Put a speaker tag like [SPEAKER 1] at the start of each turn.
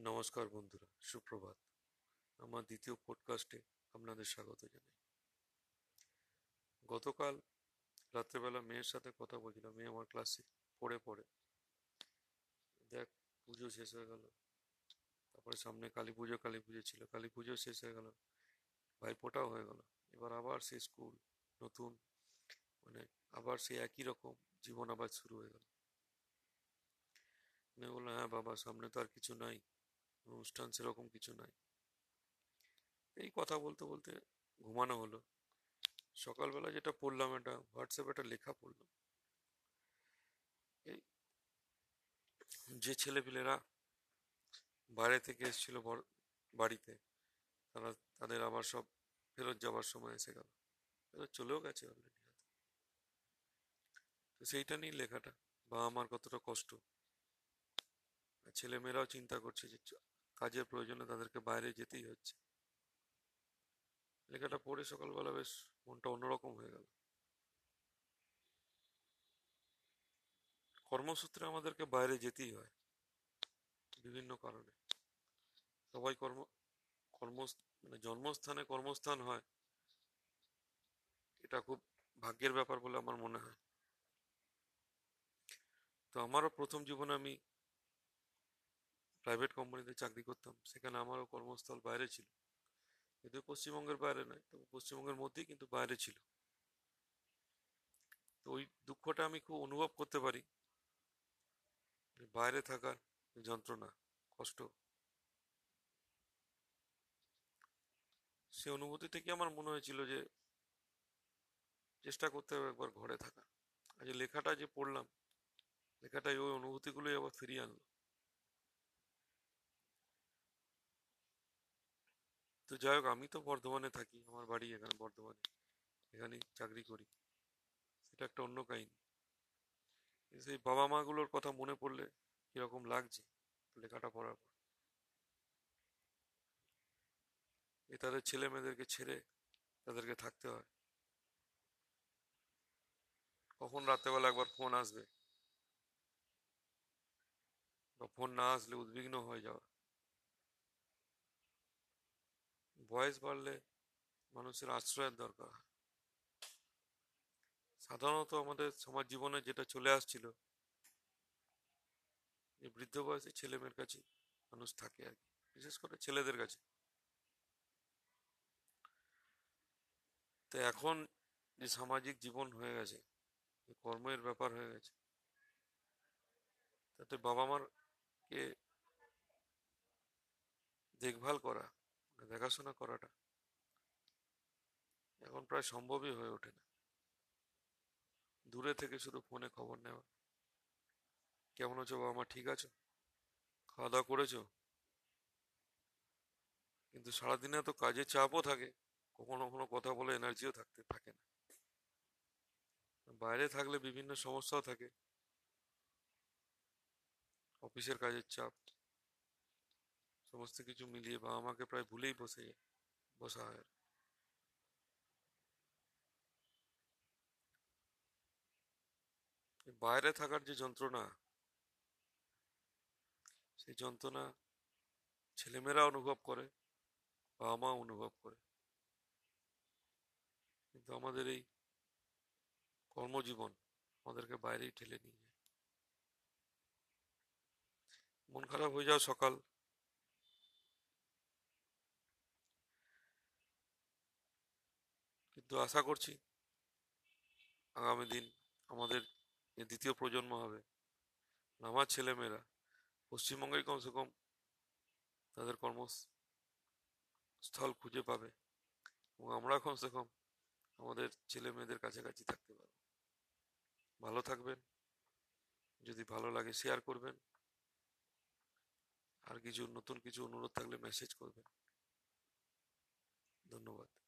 [SPEAKER 1] নমস্কার বন্ধুরা, সুপ্রভাত। আমার দ্বিতীয় পডকাস্টে আপনাদের স্বাগত জানাই। গতকাল রাত্রেবেলা মেয়ের সাথে কথা বলছিলাম, মেয়ে আমার ক্লাসে পড়ে পড়ে। দেখ, পুজো শেষ হয়ে গেল। তারপরে সামনে কালী পুজো কালী পুজো ছিল। কালী পুজো শেষ হয়ে গেল, ভাইফোঁটাও হয়ে গেল। এবার আবার সেই স্কুল নতুন মানে আবার সেই একই রকম জীবন আবার শুরু হয়ে গেল। মেয়ে বলল হ্যাঁ বাবা, সামনে তো আর কিছু নাই। অনুষ্ঠান সেরকম কিছু নাই। এই কথা বলতে বলতে ঘুমানো হলো। সকালবেলা যেটা পড়লাম এটা হোয়াটসঅ্যাপে একটা লেখা পড়লাম এই যে ছেলেপিলেরা বাইরে থেকে এসেছিল বড়- বাড়িতে, তারা তাদের আবার সব ফেরত যাওয়ার সময় এসে গেল। ফেরত চলেও গেছে অলরেডি তো সেইটা নিয়ে লেখাটা বাবা মার কতটা কষ্ট। ছেলেমেয়েরাও চিন্তা করছে যে কাজের প্রয়োজনে তাদেরকে বাইরে যেতেই হচ্ছে। লেখাটা পড়ে সকালবেলা বেশ মনটা অন্যরকম হয়ে গেল। কর্মসূত্রে আমাদেরকে বাইরে যেতেই হয়, বিভিন্ন কারণে। সবাই কর্ম কর্ম মানে জন্মস্থানে কর্মস্থান হয়, এটা খুব ভাগ্যের ব্যাপার বলে আমার মনে হয়। তো আমারও প্রথম জীবনে আমি প্রাইভেট কোম্পানিতে চাকরি করতাম, সেখানে আমারও কর্মস্থল বাইরে ছিল। কিন্তু পশ্চিমবঙ্গের বাইরে নয়, তবে পশ্চিমবঙ্গের মধ্যেই কিন্তু বাইরে ছিল। তো ওই দুঃখটা আমি খুব অনুভব করতে পারি। বাইরে থাকার যন্ত্রণা, কষ্ট, সে অনুভূতি থেকে আমার মনে হয়েছিল যে চেষ্টা করতে হবে একবার ঘরে থাকা যে লেখাটা যে পড়লাম, লেখাটাই ওই অনুভূতিগুলোই আবার ফিরিয়ে আনলো। তো যাই হোক, আমি তো বর্ধমানে থাকি, আমার বাড়ি এখানে বর্ধমানে। এখানেই চাকরি করি। সেটা একটা অন্য কাহিনী। সেই বাবা মাগুলোর কথা মনে পড়লে কীরকম লাগছে লেখাটা পড়ার পর? এ তাদের ছেলে মেয়েদেরকে ছেড়ে তাদেরকে থাকতে হয়। কখন রাত্রেবেলা একবার ফোন আসবে? বা ফোন না আসলে উদ্বিগ্ন হয়ে যাওয়া। বয়স বাড়লে মানুষের আশ্রয়ের দরকার। সাধারণত আমাদের সমাজ জীবনে যেটা চলে আসছিল যে বৃদ্ধ বয়সে ছেলে মেয়ের কাছে মানুষ থাকে আর কি, বিশেষ করে ছেলেদের কাছে। তো এখন যে সামাজিক জীবন হয়ে গেছে, যে কর্মের ব্যাপার হয়ে গেছে, তাতে বাবা মার কে দেখভাল করা দেখাশোনা করাটা এখন প্রায় সম্ভবই হয়ে ওঠে না। দূরে থেকে শুধু ফোনে খবর নেওয়া। কেমন আছো বাবা মা ঠিক আছো? খাওয়া দাওয়া করেছ? কিন্তু সারাদিনে তো কাজের চাপও থাকে, কখনো কখনো কথা বলে এনার্জিও থাকতে, থাকে না। বাইরে থাকলে বিভিন্ন সমস্যাও থাকে। অফিসের কাজের চাপ। সমস্ত কিছু মিলিয়ে বাবা মাকে প্রায় ভুলেই বসে, বসা হয়। বাইরে থাকার যে যন্ত্রণা, সেই যন্ত্রণা ছেলেমেয়েরা অনুভব করে বাবা মা অনুভব করে। কিন্তু আমাদের এই কর্মজীবন আমাদেরকে বাইরেই ঠেলে নিয়ে যায়। মন খারাপ হয়ে যাও সকাল। কিন্তু আশা করছি আগামী দিন আমাদের দ্বিতীয় প্রজন্ম হবে। আমার ছেলেমেয়েরা পশ্চিমবঙ্গেই কমসে কম তাদের কর্মস্থল খুঁজে পাবে এবং আমরা কমসে কম আমাদের ছেলে মেয়েদের কাছাকাছি থাকতে পারব। ভালো থাকবেন, যদি ভালো লাগে শেয়ার করবেন, আর কিছু নতুন কিছু অনুরোধ থাকলে মেসেজ করবেন। ধন্যবাদ।